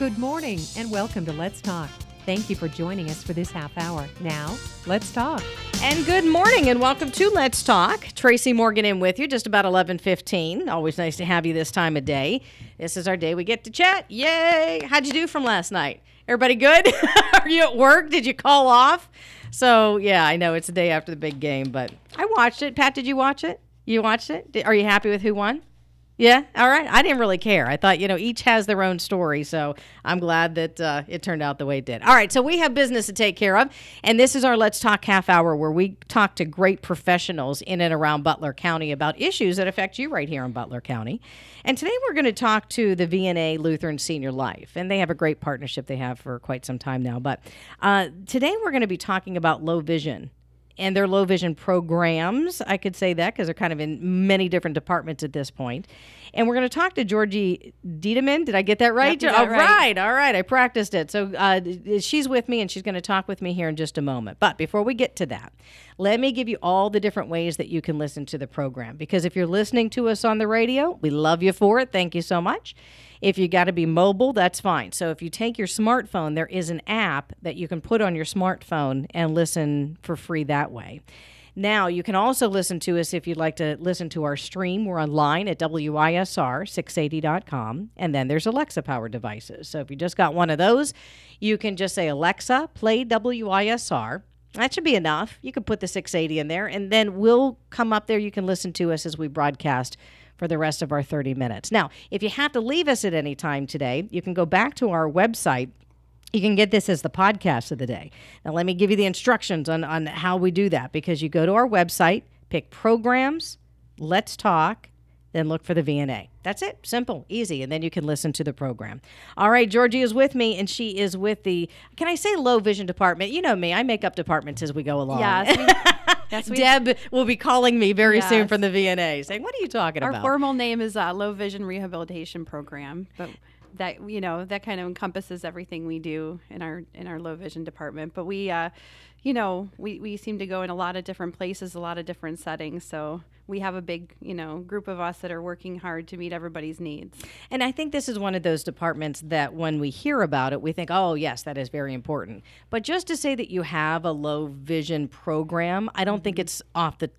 Good morning and welcome to Let's Talk. Thank you for joining us for this half hour. Now, let's talk. And good morning and welcome to Let's Talk. Tracy Morgan in with you, just about 11:15. Always nice to have you this time of day. This is our day we get to chat. Yay! How'd you do from last night? Everybody good? Are you at work? Did you call off? So, yeah, I know it's the day after the big game, but I watched it. Pat, did you watch it? You watched it? Are you happy with who won? Yeah, all right. I didn't really care. I thought, you know, each has their own story. So I'm glad that uh, it turned out the way it did. All right. So we have business to take care of. And this is our Let's Talk half hour where we talk to great professionals in and around Butler County about issues that affect you right here in Butler County. And today we're going to talk to the VNA Lutheran Senior Life. And they have a great partnership they have for quite some time now. But uh, today we're going to be talking about low vision and their low vision programs. I could say that because they're kind of in many different departments at this point. And we're going to talk to Georgie Dieteman. Did I get that right? got all right. right, all right. I practiced it. So uh, she's with me, and she's going to talk with me here in just a moment. But before we get to that, let me give you all the different ways that you can listen to the program. Because if you're listening to us on the radio, we love you for it. Thank you so much. If you got to be mobile, that's fine. So if you take your smartphone, there is an app that you can put on your smartphone and listen for free that way. Now, you can also listen to us if you'd like to listen to our stream. We're online at WISR680.com. And then there's Alexa powered devices. So if you just got one of those, you can just say, Alexa, play WISR. That should be enough. You can put the 680 in there, and then we'll come up there. You can listen to us as we broadcast for the rest of our 30 minutes. Now, if you have to leave us at any time today, you can go back to our website. You can get this as the podcast of the day. Now, let me give you the instructions on, on how we do that because you go to our website, pick programs, let's talk, then look for the VNA. That's it. Simple, easy. And then you can listen to the program. All right, Georgie is with me, and she is with the, can I say low vision department? You know me, I make up departments as we go along. Yes, we, yes, we, Deb will be calling me very soon from the VNA saying, What are you talking our about? Our formal name is uh, Low Vision Rehabilitation Program, but that you know that kind of encompasses everything we do in our in our low vision department. But we, uh, you know, we we seem to go in a lot of different places, a lot of different settings. So we have a big you know group of us that are working hard to meet everybody's needs. And I think this is one of those departments that when we hear about it, we think, oh, yes, that is very important. But just to say that you have a low vision program, I don't think mm-hmm. it's off the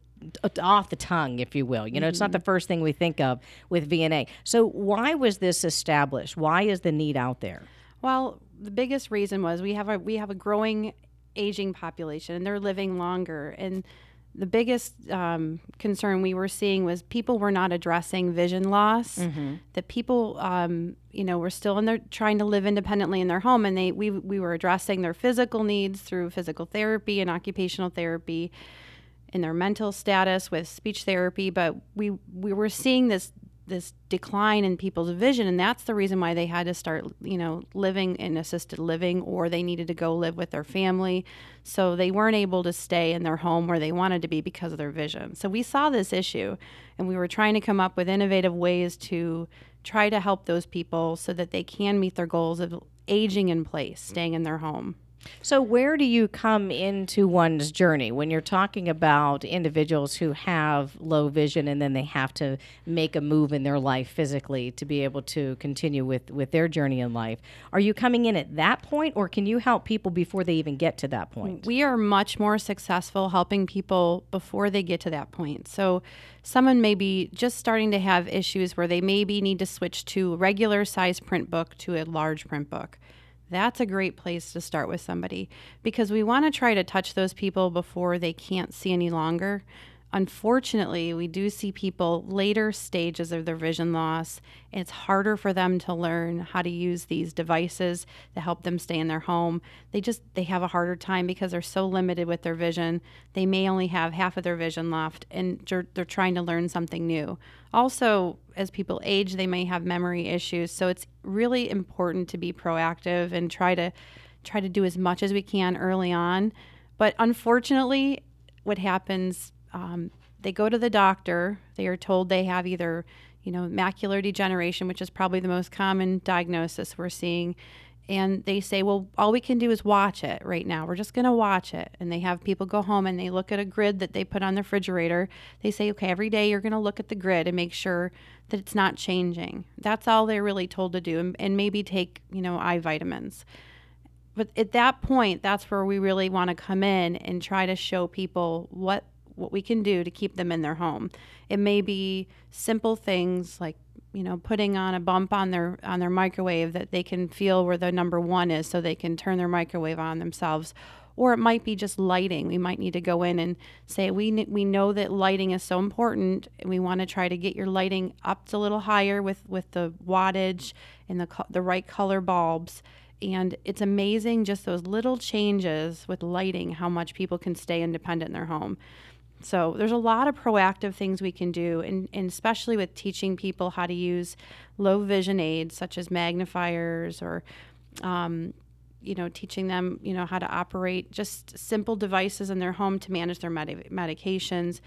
off the tongue if you will you know it's not the mm-hmm. first thing we think of with vna so why was this established why is the need out there Well, the biggest reason was we have a we have a growing aging population, and they're living longer. And the biggest um, concern we were seeing was people were not addressing vision loss. That people, um, you know, were still in their trying to live independently in their home, and they we we were addressing their physical needs through physical therapy and occupational therapy in their mental status with speech therapy, but we we were seeing this this decline in people's vision and that's the reason why they had to start you know living in assisted living or they needed to go live with their family. So they weren't able to stay in their home where they wanted to be because of their vision. So we saw this issue and we were trying to come up with innovative ways to try to help those people so that they can meet their goals of aging in place staying in their home So, where do you come into one's journey when you're talking about individuals who have low vision and then they have to make a move in their life physically to be able to continue with, with their journey in life? Are you coming in at that point, or can you help people before they even get to that point? We are much more successful helping people before they get to that point. So, someone may be just starting to have issues where they maybe need to switch to regular size print book to a large print book. That's a great place to start with somebody because we want to try to touch those people before they can't see any longer. Unfortunately, we do see people later stages of their vision loss. It's harder for them to learn how to use these devices to help them stay in their home. They just they have a harder time because they're so limited with their vision. They may only have half of their vision left and they're, trying to learn something new. Also, as people age, they may have memory issues. So it's really important to be proactive and try to try to do as much as we can early on. But unfortunately, what happens um, they go to the doctor they are told they have either you know macular degeneration which is probably the most common diagnosis we're seeing and they say, well, all we can do is watch it right now. We're just going to watch it. And they have people go home and they look at a grid that they put on the refrigerator. They say, okay, every day you're going to look at the grid and make sure that it's not changing. That's all they're really told to do, and, and maybe take, you know, eye vitamins. But at that point, that's where we really want to come in and try to show people what what we can do to keep them in their home. It may be simple things like you know putting on a bump on their on their microwave that they can feel where the number one is so they can turn their microwave on themselves. Or it might be just lighting. We might need to go in and say we we know that lighting is so important. And we want to try to get your lighting up to a little higher with with the wattage and the the right color bulbs. And it's amazing just those little changes with lighting how much people can stay independent in their home so there's a lot of proactive things we can do, and, and, especially with teaching people how to use low vision aids such as magnifiers or, um, you know, teaching them, you know, how to operate just simple devices in their home to manage their med- medications,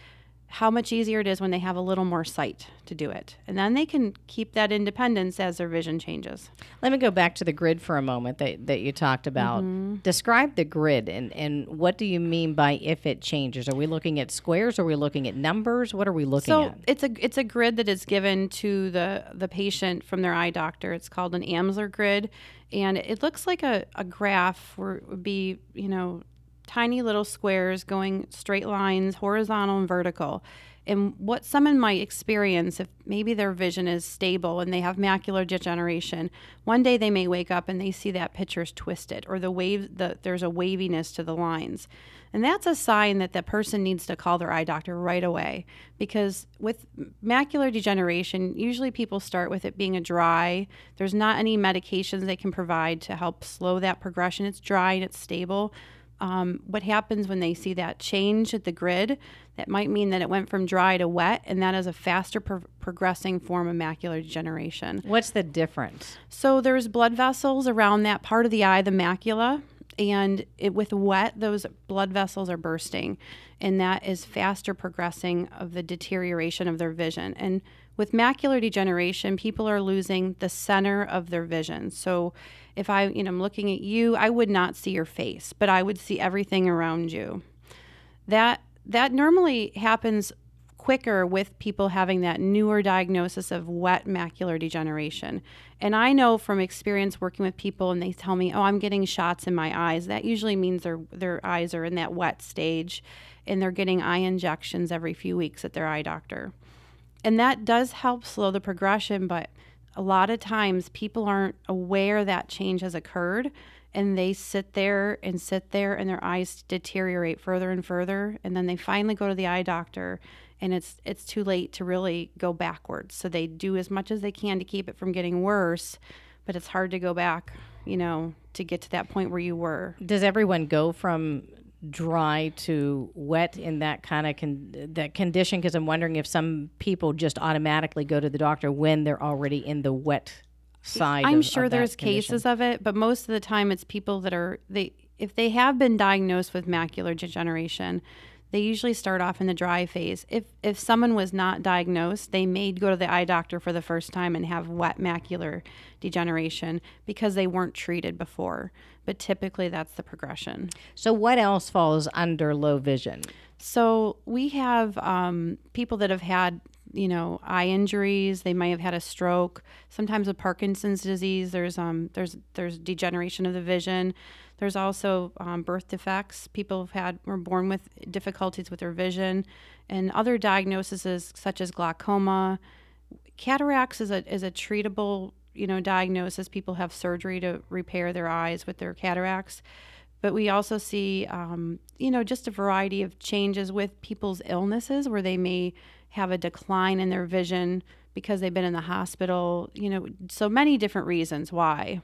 how much easier it is when they have a little more sight to do it. And then they can keep that independence as their vision changes. Let me go back to the grid for a moment that, that you talked about. Mm-hmm. Describe the grid and, and what do you mean by if it changes? Are we looking at squares? Are we looking at numbers? What are we looking so at? it's a it's a grid that is given to the the patient from their eye doctor. It's called an Amsler grid. And it looks like a, a graph where it would be, you know, tiny little squares going straight lines, horizontal and vertical. And what someone might experience if maybe their vision is stable and they have macular degeneration, one day they may wake up and they see that picture's twisted or the wave the, there's a waviness to the lines. And that's a sign that the person needs to call their eye doctor right away because with macular degeneration, usually people start with it being a dry. There's not any medications they can provide to help slow that progression. It's dry and it's stable um, what happens when they see that change at the grid, that might mean that it went from dry to wet, and that is a faster pro- progressing form of macular degeneration. What's the difference? So there's blood vessels around that part of the eye, the macula, and it, with wet, those blood vessels are bursting, and that is faster progressing of the deterioration of their vision. And with macular degeneration, people are losing the center of their vision. So if I, you know, I'm looking at you, I would not see your face, but I would see everything around you. That that normally happens quicker with people having that newer diagnosis of wet macular degeneration. And I know from experience working with people and they tell me, "Oh, I'm getting shots in my eyes." That usually means their their eyes are in that wet stage and they're getting eye injections every few weeks at their eye doctor. And that does help slow the progression, but a lot of times people aren't aware that change has occurred and they sit there and sit there and their eyes deteriorate further and further and then they finally go to the eye doctor and it's it's too late to really go backwards. So they do as much as they can to keep it from getting worse but it's hard to go back you know to get to that point where you were. Does everyone go from dry to wet in that kind of con- that condition because I'm wondering if some people just automatically go to the doctor when they're already in the wet side. I'm of, sure of there's cases of it, but most of the time it's people that are they if they have been diagnosed with macular degeneration, they usually start off in the dry phase. If if someone was not diagnosed, they may go to the eye doctor for the first time and have wet macular degeneration because they weren't treated before. But typically that's the progression. So what else falls under low vision? So we have um, people that have had you know eye injuries they might have had a stroke sometimes with parkinson's disease there's um there's there's degeneration of the vision there's also um, birth defects. People have had were born with difficulties with their vision, and other diagnoses such as glaucoma. Cataracts is a is a treatable you know diagnosis. People have surgery to repair their eyes with their cataracts. But we also see, um, you know, just a variety of changes with people's illnesses where they may have a decline in their vision because they've been in the hospital, you know, so many different reasons why.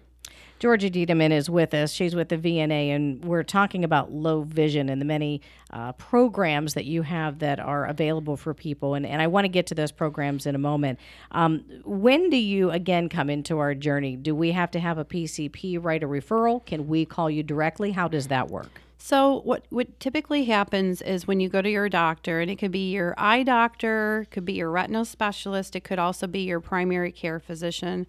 Georgiann Dieteman is with us. She's with the VNA, and we're talking about low vision and the many uh, programs that you have that are available for people. And, and I want to get to those programs in a moment. Um, when do you, again, come into our journey? Do we have to have a PCP write a referral? Can we call you directly? How does that work? So what what typically happens is when you go to your doctor, and it could be your eye doctor, could be your retinal specialist, it could also be your primary care physician.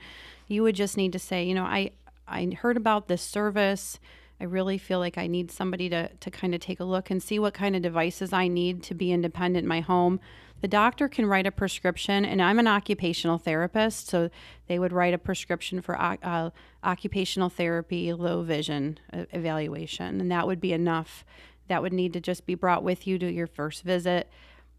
You would just need to say, you know, I I heard about this service. I really feel like I need somebody to, to kind of take a look and see what kind of devices I need to be independent in my home. The doctor can write a prescription, and I'm an occupational therapist, so they would write a prescription for uh, occupational therapy, low vision uh, evaluation, and that would be enough. That would need to just be brought with you to your first visit,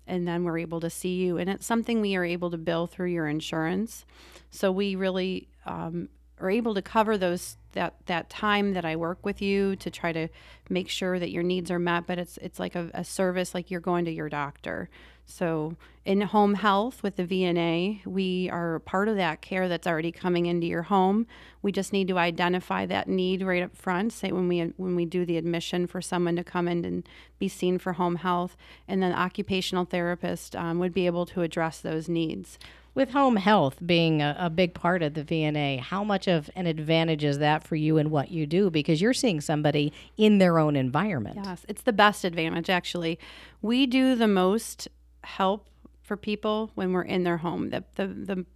and then we're able to see you. And it's something we are able to bill through your insurance. So we really um, are able to cover those that that time that I work with you to try to make sure that your needs are met. But it's it's like a, a service like you're going to your doctor. So in home health with the VNA, we are part of that care that's already coming into your home. We just need to identify that need right up front. Say when we when we do the admission for someone to come in and be seen for home health, and then occupational therapist um, would be able to address those needs with home health being a, a, big part of the VNA, how much of an advantage is that for you and what you do? Because you're seeing somebody in their own environment. Yes, it's the best advantage, actually. We do the most help for people when we're in their home. The, the, the,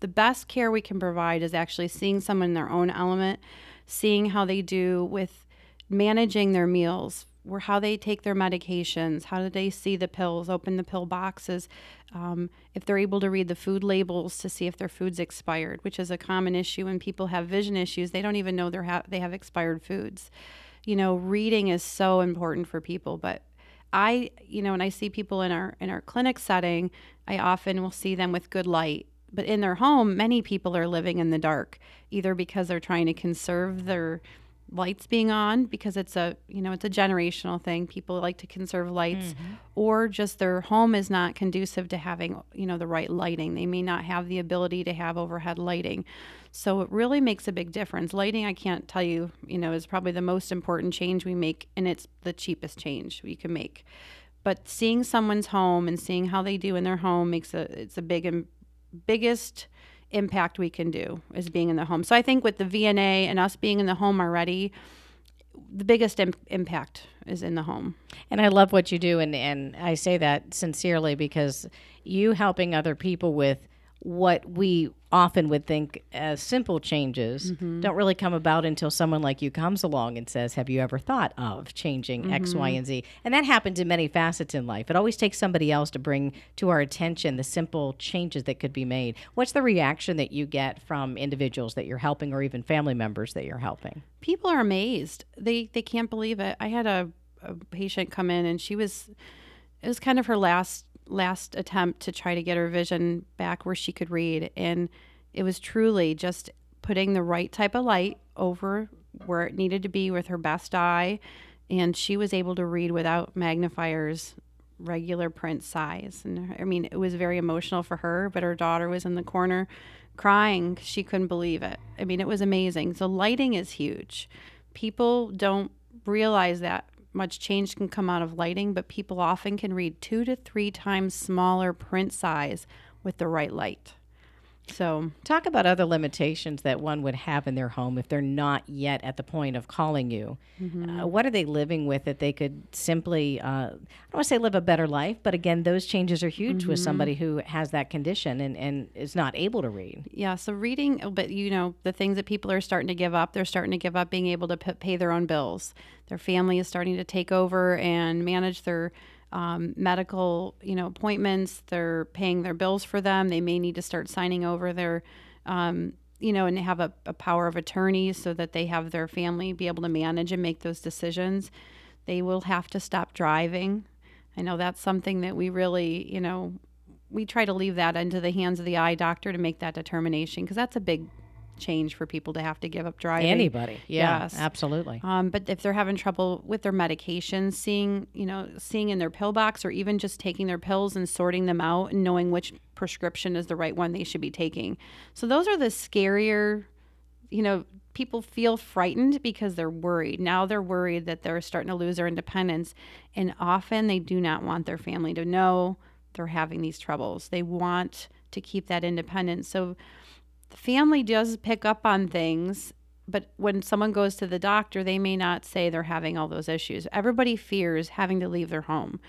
the best care we can provide is actually seeing someone in their own element, seeing how they do with managing their meals, where how they take their medications, how do they see the pills, open the pill boxes, um, if they're able to read the food labels to see if their food's expired, which is a common issue when people have vision issues. They don't even know they ha- they have expired foods. You know, reading is so important for people, but I, you know, when I see people in our in our clinic setting, I often will see them with good light. But in their home, many people are living in the dark, either because they're trying to conserve their lights being on because it's a you know it's a generational thing. People like to conserve lights mm-hmm. or just their home is not conducive to having you know the right lighting. They may not have the ability to have overhead lighting. So it really makes a big difference. Lighting i can't tell you you know is probably the most important change we make and it's the cheapest change we can make. But seeing someone's home and seeing how they do in their home makes a it's a big and biggest impact we can do is being in the home. So I think with the VNA and us being in the home already, the biggest Im- impact is in the home. And I love what you do, and and I say that sincerely because you helping other people with what we often would think as simple changes mm-hmm. don't really come about until someone like you comes along and says, Have you ever thought of changing mm-hmm. X, Y, and Z? And that happens in many facets in life. It always takes somebody else to bring to our attention the simple changes that could be made. What's the reaction that you get from individuals that you're helping or even family members that you're helping? People are amazed. They they can't believe it. I had a, a patient come in and she was it was kind of her last last attempt to try to get her vision back where she could read. And it was truly just putting the right type of light over where it needed to be with her best eye. And she was able to read without magnifiers, regular print size. And I mean, it was very emotional for her, but her daughter was in the corner crying. She couldn't believe it. I mean, it was amazing. So, lighting is huge. People don't realize that much change can come out of lighting, but people often can read two to three times smaller print size with the right light. So, talk about other limitations that one would have in their home if they're not yet at the point of calling you. Mm-hmm. Uh, what are they living with that they could simply, uh, I don't want to say live a better life, but again, those changes are huge mm-hmm. with somebody who has that condition and, and is not able to read. Yeah, so reading, but you know, the things that people are starting to give up, they're starting to give up being able to p- pay their own bills. Their family is starting to take over and manage their um, medical, you know, appointments. They're paying their bills for them. They may need to start signing over their, um, you know, and have a, a power of attorney so that they have their family be able to manage and make those decisions. They will have to stop driving. I know that's something that we really, you know, we try to leave that into the hands of the eye doctor to make that determination because that's a big change for people to have to give up driving. Anybody, yeah, yes. absolutely. Um, but if they're having trouble with their medications, seeing you know seeing in their pill box, or even just taking their pills and sorting them out and knowing which prescription is the right one they should be taking. So those are the scarier, you know. People feel frightened because they're worried. Now they're worried that they're starting to lose their independence. And often they do not want their family to know they're having these troubles. They want to keep that independence. So the family does pick up on things, but when someone goes to the doctor, they may not say they're having all those issues. Everybody fears having to leave their home.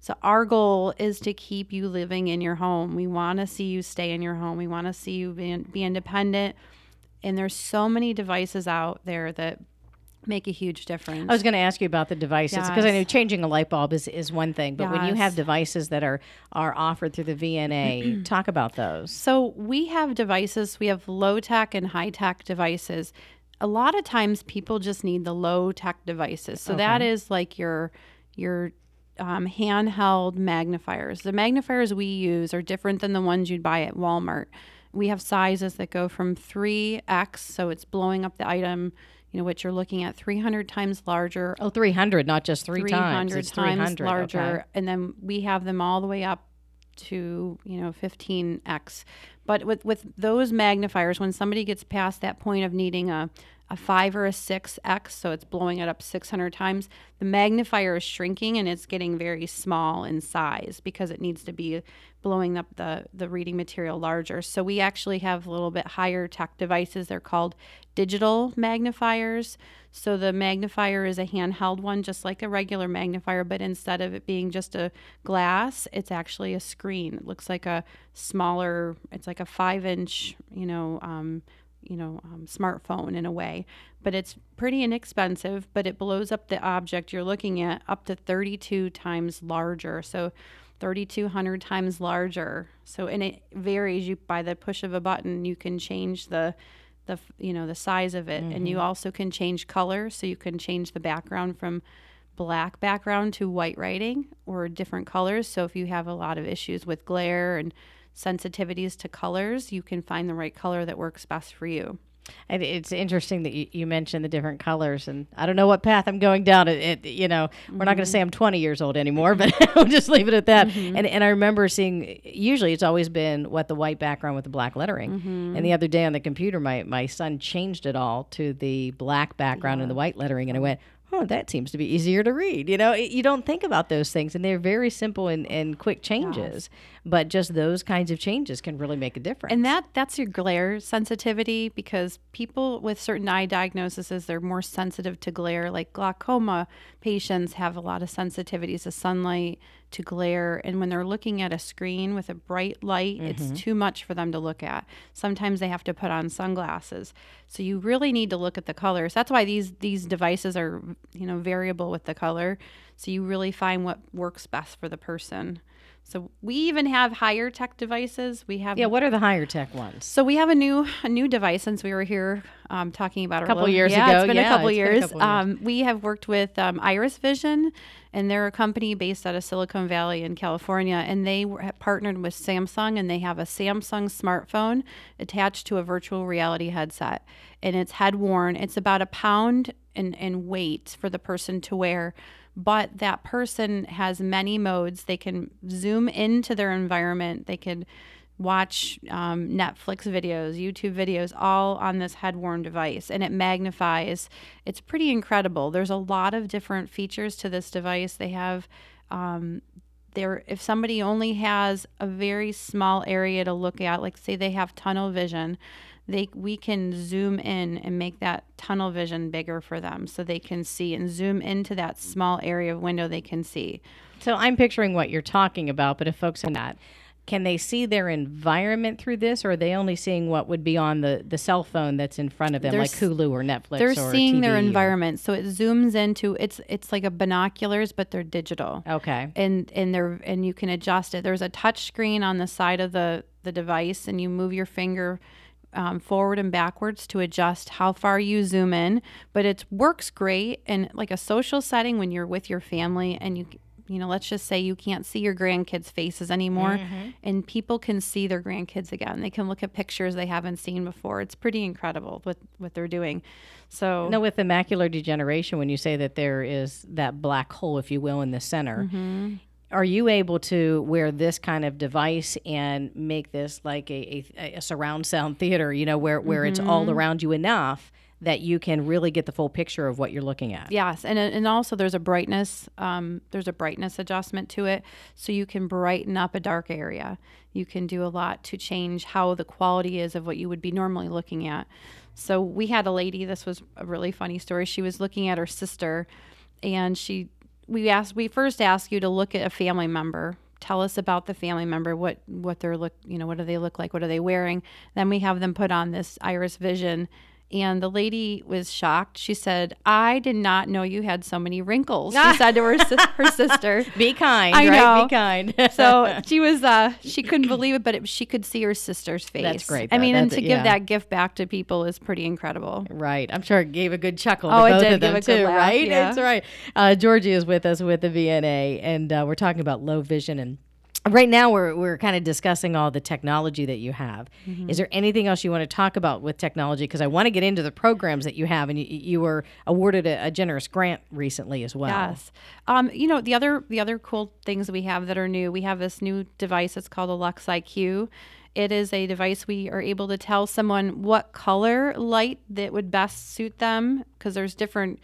So, our goal is to keep you living in your home. We want to see you stay in your home. We want to see you be, be independent and there's so many devices out there that make a huge difference. I was going to ask you about the devices because I Yes. know changing a light bulb is, is one thing, but when you have devices that are are offered through the VNA, talk about those. So we have devices, we have low tech and high tech devices. A lot of times people just need the low tech devices. So that is like your your um, handheld magnifiers. The magnifiers we use are different than the ones you'd buy at Walmart. We have sizes that go from 3x, so it's blowing up the item, you know, what you're looking at 300 times larger, Oh, 300, not just three times. 300 It's times 300, larger okay. and then we have them all the way up to you know 15x but with with those magnifiers when somebody gets past that point of needing a a 5 or a 6x so it's blowing it up 600 times the magnifier is shrinking and it's getting very small in size because it needs to be blowing up the the reading material larger so we actually have a little bit higher tech devices they're called digital magnifiers so the magnifier is a handheld one, just like a regular magnifier, but instead of it being just a glass, it's actually a screen. It looks like a smaller. It's like a five-inch, you know, um, you know, um, smartphone in a way. But it's pretty inexpensive. But it blows up the object you're looking at up to 32 times larger. So 3,200 times larger. So and it varies. You by the push of a button, you can change the the you know the size of it and you also can change color so you can change the background from black background to white writing or different colors so if you have a lot of issues with glare and sensitivities to colors you can find the right color that works best for you And it's interesting that you, you mentioned the different colors, and I don't know what path I'm going down. It, it you know, we're not going to mm-hmm. say I'm 20 years old anymore, but we'll just leave it at that. Mm-hmm. And and I remember seeing. Usually, it's always been what the white background with the black lettering. Mm-hmm. And the other day on the computer, my my son changed it all to the black background and the white lettering, and I went. Oh, that seems to be easier to read. You know, it- you don't think about those things, and they're very simple and, and quick changes. But just those kinds of changes can really make a difference. And that that's your glare sensitivity because people with certain eye diagnoses they're more sensitive to glare. Like glaucoma patients have a lot of sensitivities to sunlight, to glare, and when they're looking at a screen with a bright light, it's mm-hmm. too much for them to look at. Sometimes they have to put on sunglasses. So you really need to look at the colors. That's why these these devices are, you know, variable with the color. So you really find what works best for the person. So we even have higher tech devices. We have yeah, what are the higher tech ones? so we have a new a new device since we were here um, talking about a Couple little- years yeah, ago. It's been Yeah, a couple it's been a years. couple years. Um, we have worked with um, Iris Vision, and they're a company based out of Silicon Valley in California, and they were, partnered with Samsung, and they have a Samsung smartphone attached to a virtual reality headset, and it's head worn. It's about a pound in, in weight for the person to wear but that person has many modes. They can zoom into their environment. They can watch um, Netflix videos, YouTube videos, all on this head worn device, and it magnifies. It's pretty incredible. There's a lot of different features to this device. They have. Um, there, if somebody only has a very small area to look at, like say they have tunnel vision, they we can zoom in and make that tunnel vision bigger for them so they can see and zoom into that small area of window they can see. So I'm picturing what you're talking about, but if folks are not, can they see their environment through this, or are they only seeing what would be on the, the cell phone that's in front of them, They're like Hulu or Netflix? They're or seeing their TV or- environment, so it zooms into it's it's like a binoculars, but they're digital. Okay. and and they're and you can adjust it. There's a touch screen on the side of the the device, and you move your finger um, forward and backwards to adjust how far you zoom in. But it works great in like a social setting when you're with your family and you. You know, let's just say you can't see your grandkids' faces anymore, and people can see their grandkids again. They can look at pictures they haven't seen before. It's pretty incredible what what they're doing. So No, with the macular degeneration, when you say that there is that black hole, if you will, in the center, Mm-hmm. Are you able to wear this kind of device and make this like a, a, a surround sound theater, you know, where, where it's all Mm-hmm. around you enough that you can really get the full picture of what you're looking at? Yes, and and also there's a brightness um, there's a brightness adjustment to it, so you can brighten up a dark area. You can do a lot to change how the quality is of what you would be normally looking at. So we had a lady. This was a really funny story. She was looking at her sister, and she we asked we first ask you to look at a family member tell us about the family member, what what they're look, you know, what do they look like, what are they wearing. Then we have them put on this Iris Vision and the lady was shocked. She said, "I did not know you had so many wrinkles." She said to her her sister, "Be kind, I right? know. Be kind." so she was uh, she couldn't believe it, but it, she could see her sister's face. That's great, I though. mean, and That's- to yeah. give that gift back to people is pretty incredible. Right. I'm sure it gave a good chuckle Oh, to it both did of them a good too, laugh, right? yeah. That's right. Uh, Georgie is with us with the VNA, and uh, we're talking about low vision and. Right now, we're, we're kind of discussing all the technology that you have. Mm-hmm. Is there anything else you want to talk about with technology? Because I want to get into the programs that you have, and you, you were awarded a, a generous grant recently as well. Yes. Um, you know, the other the other cool things we have that are new, we have this new device. It's called a Lux IQ. It is a device we are able to tell someone what color light that would best suit them because there's different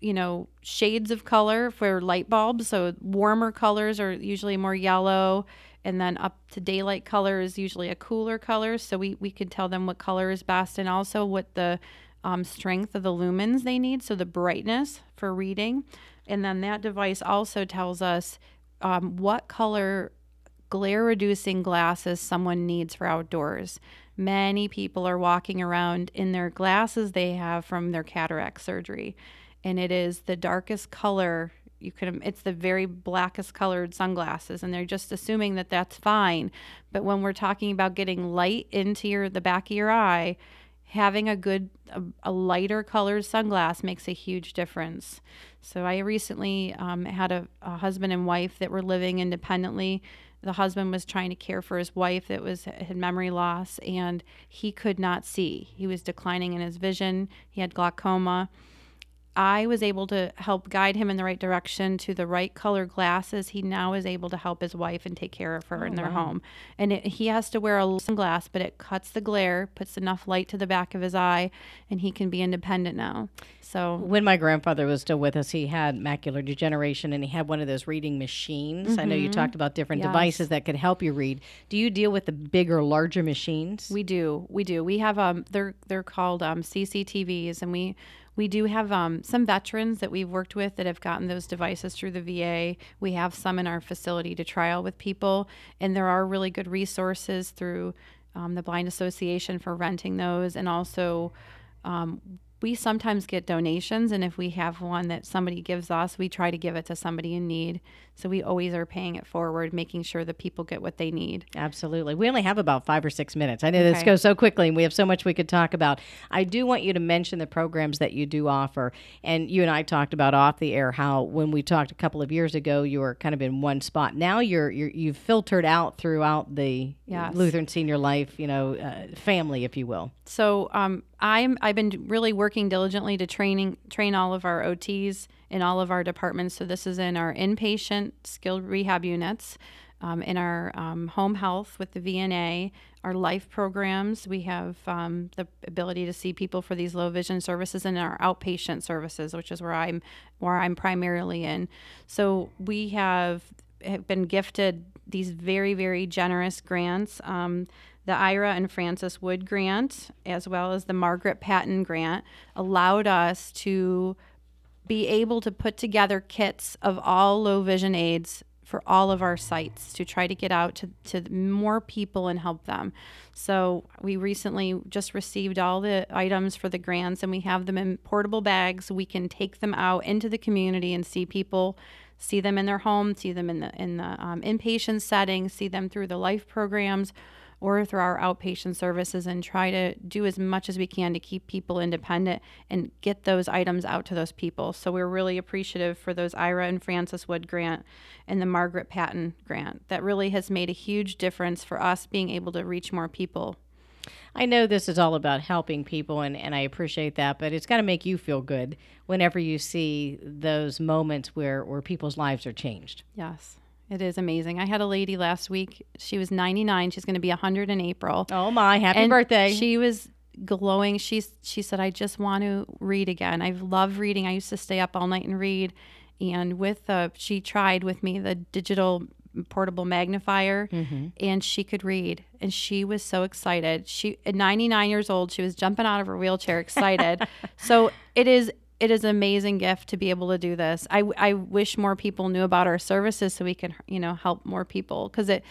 you know shades of color for light bulbs. So warmer colors are usually more yellow and then up to daylight color is usually a cooler color. So we, we could tell them what color is best and also what the um, strength of the lumens they need so the brightness for reading. And then that device also tells us um, what color glare reducing glasses someone needs for outdoors. Many people are walking around in their glasses they have from their cataract surgery, and it is the darkest color. You can it's the very blackest colored sunglasses and they're just assuming that that's fine. But when we're talking about getting light into your the back of your eye, having a good a, a lighter colored sunglass makes a huge difference. So i recently um, had a, a husband and wife that were living independently. The husband was trying to care for his wife that was had memory loss and he could not see. He was declining in his vision. He had glaucoma I was able to help guide him in the right direction to the right color glasses. He now is able to help his wife and take care of her in their home. And it, he has to wear a sunglass, but it cuts the glare, puts enough light to the back of his eye, and he can be independent now. So When my grandfather was still with us, he had macular degeneration and he had one of those reading machines. I know you talked about different Yes. devices that could help you read. Do you deal with the bigger, larger machines? We do, we do. We have um, they're they're called um, CCTVs, and we we do have um, some veterans that we've worked with that have gotten those devices through the VA. We have some in our facility to trial with people, and there are really good resources through um, the Blind Association for renting those, and also. Um, we sometimes get donations, and if we have one that somebody gives us, we try to give it to somebody in need. So we always are paying it forward, making sure that people get what they need. Absolutely. We only have about five or six minutes. I know this goes so quickly and we have so much we could talk about. I do want you to mention the programs that you do offer. And you and I talked about off the air how when we talked a couple of years ago, you were kind of in one spot. Now you're, you're you've filtered out throughout the Yes. Lutheran Senior Life, you know, uh, family, if you will. So um, I'm I've been really working diligently to training train all of our OTs in all of our departments. So this is in our inpatient skilled rehab units, um, in our um, home health with the VNA, our life programs. We have um, the ability to see people for these low vision services, and our outpatient services, which is where I'm where I'm primarily in. So we have have been gifted these very very generous grants. Um, the Ira and Francis Wood grant, as well as the Margaret Patton grant, allowed us to be able to put together kits of all low vision aids for all of our sites to try to get out to, to more people and help them. So we recently just received all the items for the grants and we have them in portable bags. We can take them out into the community and see people see them in their home, see them in the in the um, inpatient setting, see them through the life programs or through our outpatient services and try to do as much as we can to keep people independent and get those items out to those people. So we're really appreciative for those Ira and Francis Wood grant and the Margaret Patton grant. That really has made a huge difference for us being able to reach more people. I know this is all about helping people, and, and I appreciate that, but it's got to make you feel good whenever you see those moments where, where people's lives are changed. Yes. It is amazing. I had a lady last week. She was 99. She's going to be 100 in April. Oh, my. Happy and birthday. She was glowing. She's she said, I just want to read again. I love reading. I used to stay up all night and read. And with the she tried with me the digital portable magnifier mm-hmm. and she could read and she was so excited. She at 99 years old, she was jumping out of her wheelchair excited. so it is it is an amazing gift to be able to do this. I, I wish more people knew about our services so we can, you know, help more people because it,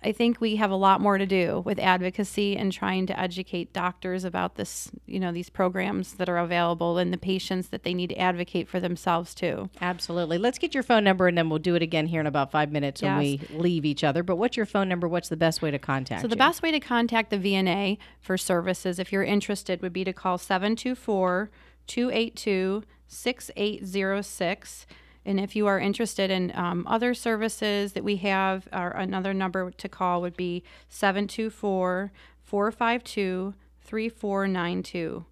I think we have a lot more to do with advocacy and trying to educate doctors about this, you know, these programs that are available and the patients that they need to advocate for themselves too. Absolutely. Let's get your phone number and then we'll do it again here in about five minutes when we leave each other. But what's your phone number? What's the best way to contact So the you? best way to contact the VNA for services, if you're interested, would be to call 724 282 6806. And if you are interested in um, other services that we have, our, another number to call would be 724 452 3492.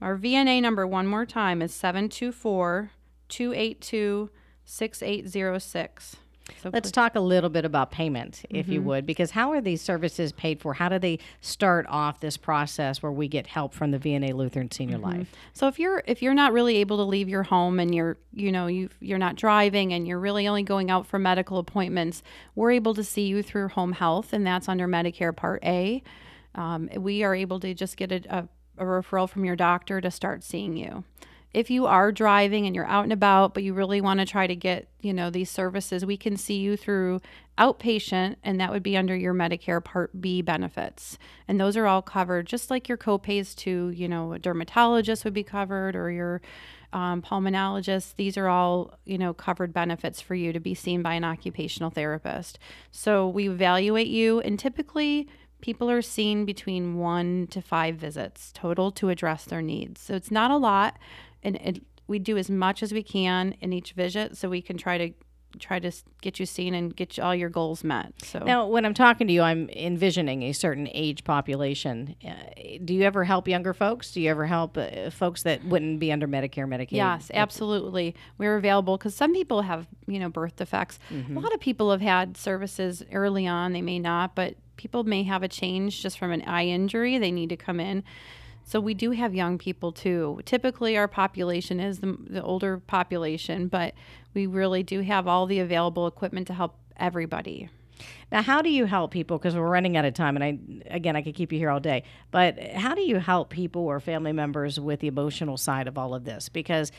Our VNA number, one more time, is 724 282 6806. So Let's talk a little bit about payment, if you would, because how are these services paid for? How do they start off this process where we get help from the VNA Lutheran Senior Life? So if you're if you're not really able to leave your home and you're you know you you're not driving and you're really only going out for medical appointments, we're able to see you through home health, and that's under Medicare Part A. Um, we are able to just get a, a, a referral from your doctor to start seeing you. If you are driving and you're out and about, but you really want to try to get you know these services, we can see you through outpatient, and that would be under your Medicare Part B benefits, and those are all covered, just like your copays to you know a dermatologist would be covered or your um, pulmonologist. These are all you know covered benefits for you to be seen by an occupational therapist. So we evaluate you, and typically people are seen between one to five visits total to address their needs. So it's not a lot, and it, we do as much as we can in each visit, so we can try to try to get you seen and get all your goals met. So Now, when I'm talking to you, I'm envisioning a certain age population. Uh, do you ever help younger folks? Do you ever help uh, folks that wouldn't be under Medicare, Medicaid? Yes, absolutely. We're available because some people have, you know, birth defects. A lot of people have had services early on. They may not, but people may have a change just from an eye injury. They need to come in. So we do have young people too. Typically, our population is the, the older population, but we really do have all the available equipment to help everybody. Now, how do you help people? Because we're running out of time, and I again I could keep you here all day. But how do you help people or family members with the emotional side of all of this? Because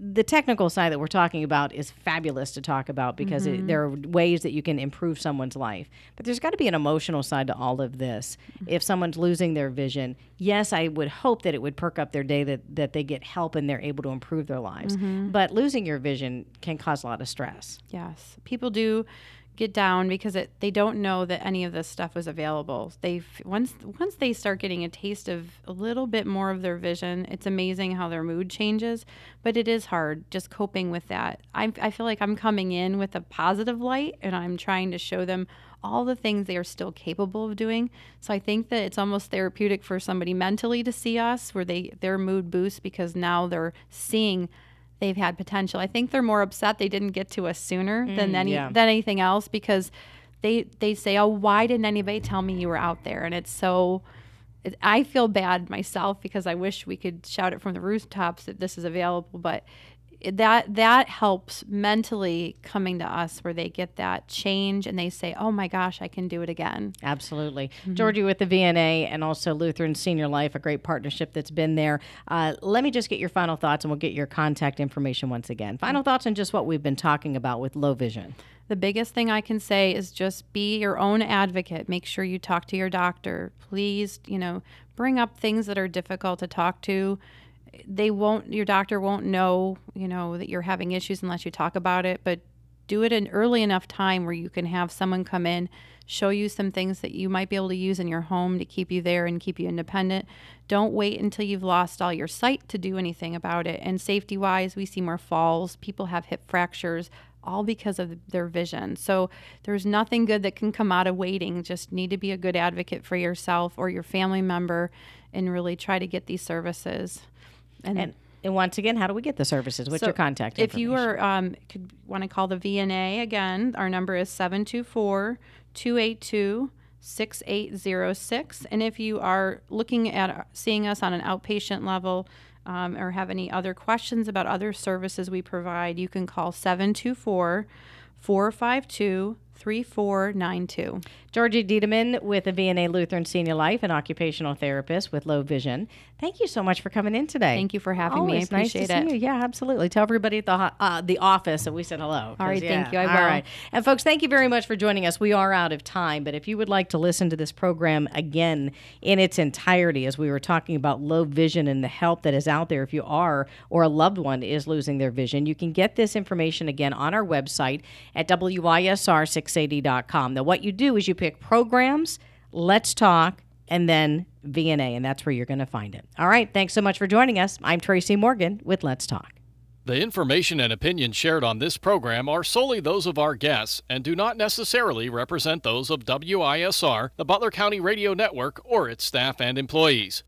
the technical side that we're talking about is fabulous to talk about because it, there are ways that you can improve someone's life. But there's got to be an emotional side to all of this. If someone's losing their vision, yes, I would hope that it would perk up their day that, that they get help and they're able to improve their lives. Mm-hmm. But losing your vision can cause a lot of stress. Yes, people do get down because it, they don't know that any of this stuff was available. They once once they start getting a taste of a little bit more of their vision, it's amazing how their mood changes. But it is hard just coping with that. I, I feel like I'm coming in with a positive light, and I'm trying to show them all the things they are still capable of doing. So I think that it's almost therapeutic for somebody mentally to see us, where they their mood boosts because now they're seeing they've had potential. I think they're more upset they didn't get to us sooner than mm, any yeah. than anything else because they they say, "Oh, why didn't anybody tell me you were out there?" And it's so it, I feel bad myself because I wish we could shout it from the rooftops that this is available, but that that helps mentally coming to us where they get that change and they say, "Oh my gosh, I can do it again." Absolutely. Georgie with the VNA and also Lutheran Senior Life, a great partnership that's been there. Uh, let me just get your final thoughts and we'll get your contact information once again. Final thoughts on just what we've been talking about with low vision. The biggest thing I can say is just be your own advocate. Make sure you talk to your doctor. Please, you know, bring up things that are difficult to talk to. They won't, your doctor won't know, you know, that you're having issues unless you talk about it, but do it in early enough time where you can have someone come in, show you some things that you might be able to use in your home to keep you there and keep you independent. Don't wait until you've lost all your sight to do anything about it. And safety wise, we see more falls, people have hip fractures, all because of their vision. So there's nothing good that can come out of waiting. Just need to be a good advocate for yourself or your family member and really try to get these services. And, And, and once again, how do we get the services? What's so your contact If you are um, could want to call the VNA again, our number is 724 282 6806. And if you are looking at uh, seeing us on an outpatient level um, or have any other questions about other services we provide, you can call 724 452 3492. Georgie Dieteman with the VNA Lutheran Senior Life and occupational therapist with low vision. Thank you so much for coming in today. Thank you for having me. I Always nice to appreciate see you. Yeah, absolutely. Tell everybody at the uh, the office that we said hello. All right, thank you. I will. right. And folks, thank you very much for joining us. We are out of time, but if you would like to listen to this program again in its entirety, as we were talking about low vision and the help that is out there if you are or a loved one is losing their vision, you can get this information again on our website at WISR680.com. Now, what you do is you pick programs, Let's Talk, and then VNA, and that's where you're going to find it. All right. Thanks so much for joining us. I'm Tracy Morgan with Let's Talk. The information and opinions shared on this program are solely those of our guests and do not necessarily represent those of WISR, the Butler County Radio Network, or its staff and employees.